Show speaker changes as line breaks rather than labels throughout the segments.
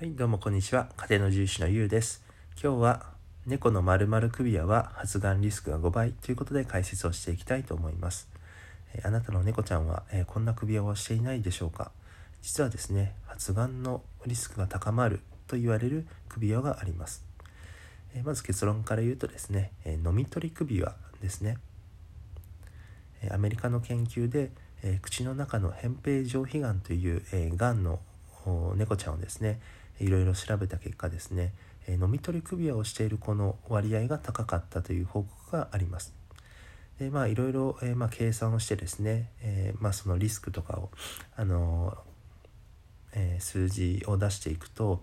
はい、どうもこんにちは。家庭の獣医師のゆうです。今日は猫の丸々首輪は発がんリスクが5倍ということで解説をしていきたいと思います。えあなたの猫ちゃんは、えこんな首輪をしていないでしょうか？実はですね、発がんのリスクが高まると言われる首輪があります。えまず結論から言うとですね、えー飲み取り首輪ですね。えアメリカの研究で、え口の中の扁平上皮がんという、えー、がんの猫ちゃんをですねいろいろ調べた結果ですね、えー飲み取り首輪をしている子の割合が高かったという報告があります。でまあいろいろ、えーまあ、計算をしてですね、えーまあ、そのリスクとかを、あのーえー数字を出していくと、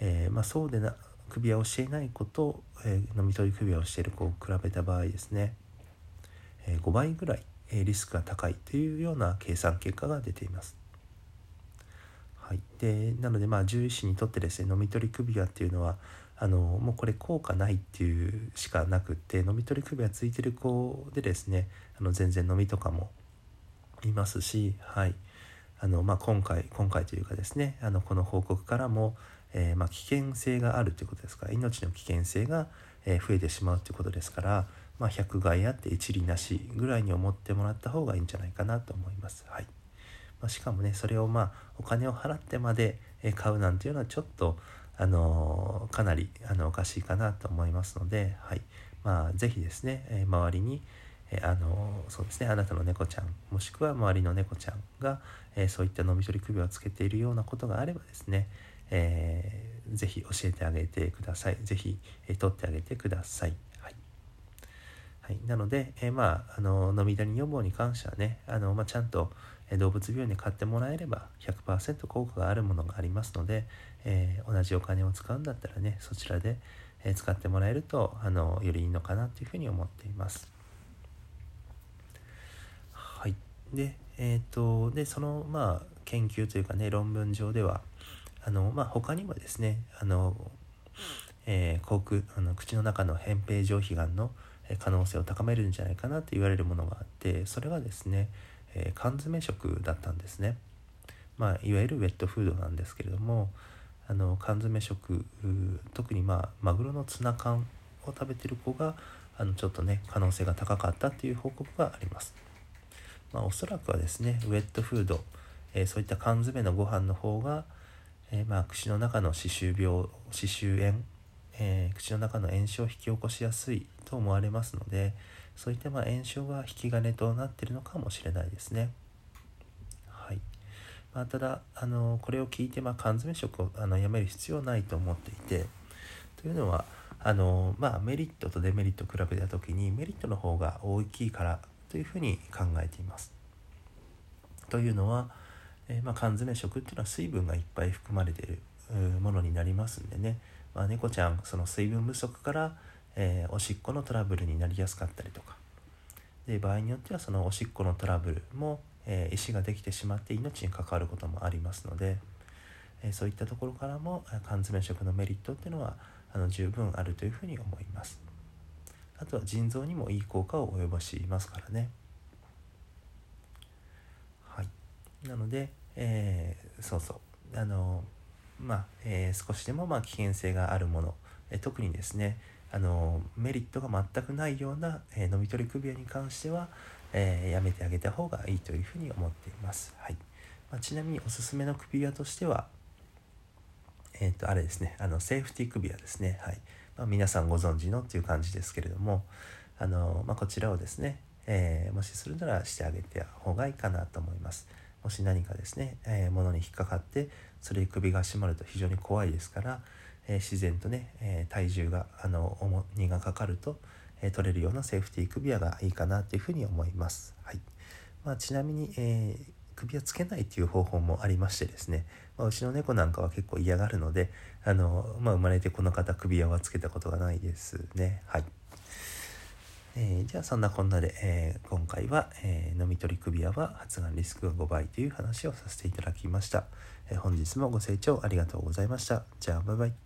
えーまあ、そうでな首輪をしていない子と、えー飲み取り首輪をしている子を比べた場合ですね、えー5倍ぐらい、えリスクが高いというような計算結果が出ています。はい、でなのでまあ獣医師にとってですね飲み取り首輪っていうのはあのもうこれ効果ないっていうしかなくって飲み取り首輪ついてる子でですねあの全然飲みとかもいますし、はいあのまあ、今回今回というかですねあのこの報告からも、えーまあ、危険性があるということですから命の危険性が、え増えてしまうということですから、まあ、百害あって一理なしぐらいに思ってもらった方がいいんじゃないかなと思います。はいまあ、しかもねそれをまあお金を払ってまで買うなんていうのはちょっと、あのかなりあのおかしいかなと思いますので、はいまあ、ぜひですね、え周りに、えあのそうですねあなたの猫ちゃんもしくは周りの猫ちゃんが、えそういった飲み取り首をつけているようなことがあればですね、えーぜひ教えてあげてください。ぜひ、え取ってあげてください。はい、なので、えーまあ、あの飲みダニ予防に関してはねあの、まあ、ちゃんとえ動物病院で買ってもらえれば100%効果があるものがありますので、えー同じお金を使うんだったらねそちらで、え使ってもらえるとあのよりいいのかなというふうに思っています。はい、で,、えー、とでそのまあ研究というかね論文上ではあの、まあ、他にもですねあの、えー口あの口の中の扁平上皮がんの可能性を高めるんじゃないかなと言われるものがあってそれがですね、えー缶詰食だったんですね。まあ、いわゆるウェットフードなんですけれどもあの缶詰食特にまあマグロのツナ缶を食べてる子があのちょっとね可能性が高かったっていう報告があります。まあ、おそらくはですねウェットフード、えーそういった缶詰のご飯の方が、えーまあ、口の中の歯周病歯周炎、えー口の中の炎症を引き起こしやすいと思われますのでそういったまあ炎症が引き金となっているのかもしれないですね。はいまあ、ただあのこれを聞いて、まあ、缶詰食をあのやめる必要はないと思っていてというのはあの、まあ、メリットとデメリットを比べた時にメリットの方が大きいからというふうに考えています。というのは、えーまあ、缶詰食っていうのは水分がいっぱい含まれているものになりますんでね、まあ、猫ちゃんその水分不足から、えーおしっこのトラブルになりやすかったりとか。で場合によってはそのおしっこのトラブルも、えー石ができてしまって命に関わることもありますので、えーそういったところからも缶詰食のメリットっていうのはあの十分あるというふうに思います。あとは腎臓にもいい効果を及ぼしますからね。はい。なので、えーそうそう。あのまあ、えー少しでもまあ危険性があるもの、えー特にですねあのメリットが全くないような、えー飲み取り首輪に関しては、えーやめてあげた方がいいというふうに思っています、はい。まあ、ちなみにおすすめの首輪としてはえっ、とあれですね。あのセーフティー首輪ですね。はい、まあ、皆さんご存知のっていう感じですけれどもあの、まあ、こちらをですね、えもしするならしてあげた方がいいかなと思います。もし何かですね、え物に引っかかってそれで首が締まると非常に怖いですから、え自然とね、え体重があの重荷がかかると、え取れるようなセーフティー首輪がいいかなというふうに思います。はいまあ、ちなみに、えー首輪つけないっていう方法もありましてですね、まあ、うちの猫なんかは結構嫌がるのであの、まあ、生まれてこの方首輪はつけたことがないですね。はいえーじゃあそんなこんなで、えー今回は、えー飲み取り首輪は発がんリスクが5倍という話をさせていただきました、え本日もご清聴ありがとうございました。じゃあバイバイ。